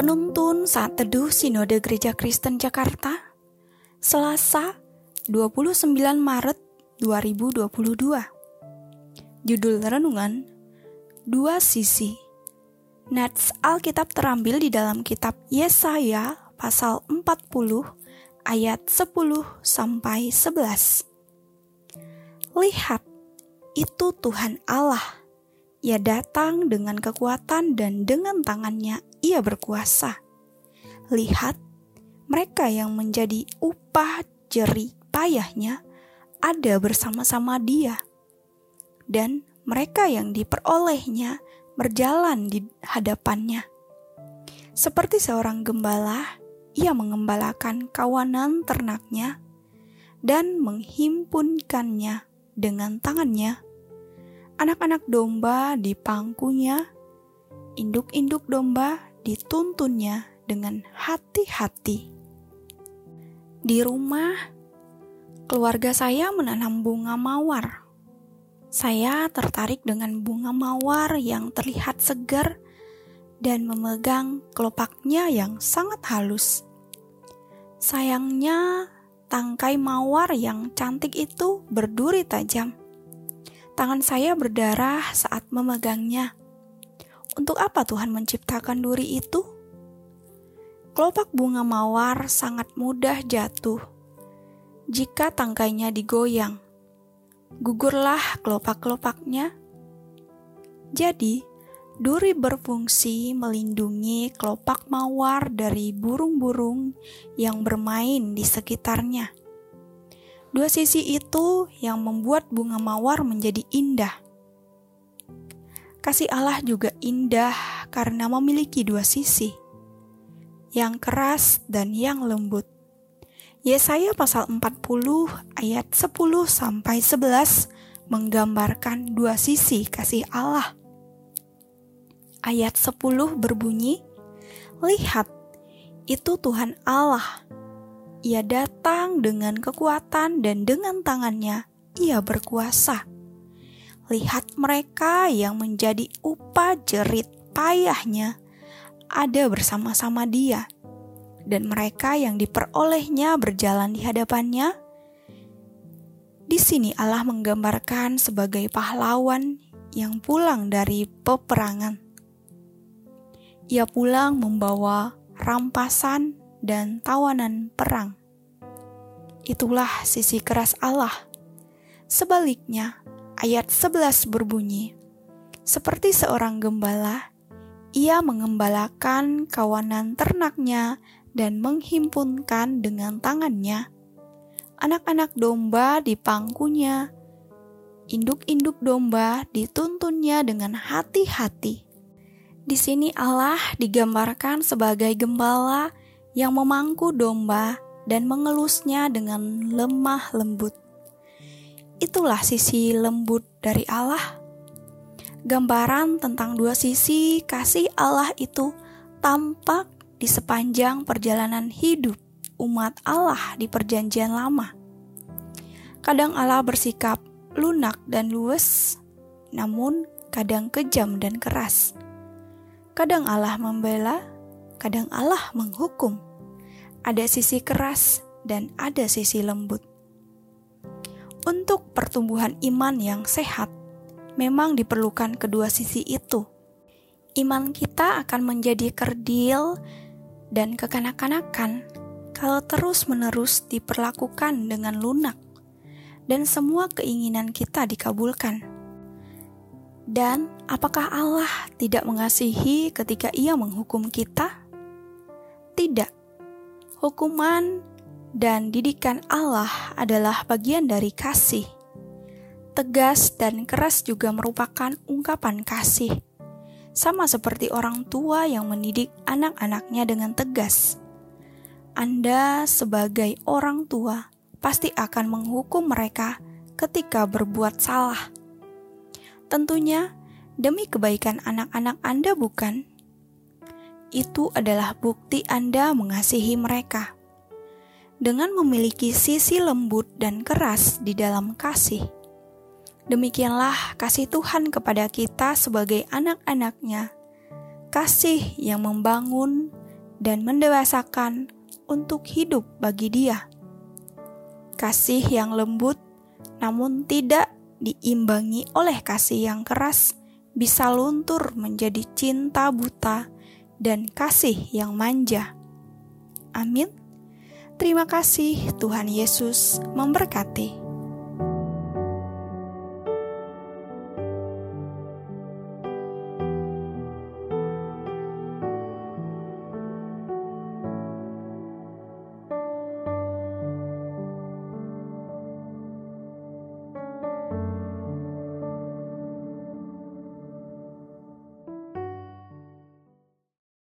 Penuntun saat teduh Sinode Gereja Kristen Jakarta Selasa 29 Maret 2022 Judul Renungan Dua Sisi. Nats Alkitab terambil di dalam kitab Yesaya pasal 40 ayat 10 sampai 11 Lihat, itu Tuhan Allah ia datang dengan kekuatan dan dengan tangannya ia berkuasa. Lihat, mereka yang menjadi upah jeri payahnya ada bersama-sama dia. Dan mereka yang diperolehnya berjalan di hadapannya. Seperti seorang gembala, ia mengembalakan kawanan ternaknya dan menghimpunkannya dengan tangannya anak-anak domba di pangkunya, induk-induk domba dituntunnya dengan hati-hati. Di rumah, keluarga saya menanam bunga mawar. Saya tertarik dengan bunga mawar yang terlihat segar dan memegang kelopaknya yang sangat halus. Sayangnya, tangkai mawar yang cantik itu berduri tajam Tangan saya berdarah saat memegangnya. Untuk apa Tuhan menciptakan duri itu? Kelopak bunga mawar sangat mudah jatuh jika tangkainya digoyang. Gugurlah kelopak-kelopaknya. Jadi, duri berfungsi melindungi kelopak mawar dari burung-burung yang bermain di sekitarnya. Dua sisi itu yang membuat bunga mawar menjadi indah. Kasih Allah juga indah karena memiliki dua sisi, yang keras dan yang lembut. Yesaya pasal 40 ayat 10 sampai 11 menggambarkan dua sisi kasih Allah. Ayat 10 berbunyi, Lihat, itu Tuhan Allah ia datang dengan kekuatan dan dengan tangannya ia berkuasa. Lihat mereka yang menjadi upah jerit payahnya ada bersama-sama dia. Dan mereka yang diperolehnya berjalan di hadapannya. Di sini Allah menggambarkan sebagai pahlawan yang pulang dari peperangan. Ia pulang membawa rampasan dan tawanan perang. Itulah sisi keras Allah. Sebaliknya, ayat 11 berbunyi, Seperti seorang gembala, ia mengembalakan kawanan ternaknya dan menghimpunkan dengan tangannya anak-anak domba di pangkunya, induk-induk domba dituntunnya dengan hati-hati. Di sini Allah digambarkan sebagai gembala yang memangku domba dan mengelusnya dengan lemah lembut. Itulah sisi lembut dari Allah. Gambaran tentang dua sisi kasih Allah itu tampak di sepanjang perjalanan hidup umat Allah di Perjanjian Lama. Kadang Allah bersikap lunak dan luwes, namun kadang kejam dan keras. Kadang Allah membela, kadang Allah menghukum. Ada sisi keras dan ada sisi lembut. Untuk pertumbuhan iman yang sehat, memang diperlukan kedua sisi itu. Iman kita akan menjadi kerdil dan kekanak-kanakan kalau terus-menerus diperlakukan dengan lunak dan semua keinginan kita dikabulkan. Dan apakah Allah tidak mengasihi ketika Ia menghukum kita? Tidak. Hukuman dan didikan Allah adalah bagian dari kasih. Tegas dan keras juga merupakan ungkapan kasih. Sama seperti orang tua yang mendidik anak-anaknya dengan tegas. Anda sebagai orang tua pasti akan menghukum mereka ketika berbuat salah. Tentunya demi kebaikan anak-anak Anda bukan? itu adalah bukti Anda mengasihi mereka. Dengan memiliki sisi lembut dan keras di dalam kasih, demikianlah kasih Tuhan kepada kita sebagai anak-anaknya, kasih yang membangun dan mendewasakan untuk hidup bagi Dia. Kasih yang lembut namun tidak diimbangi oleh kasih yang keras bisa luntur menjadi cinta buta dan kasih yang manja. Amin. Terima kasih, Tuhan Yesus memberkati.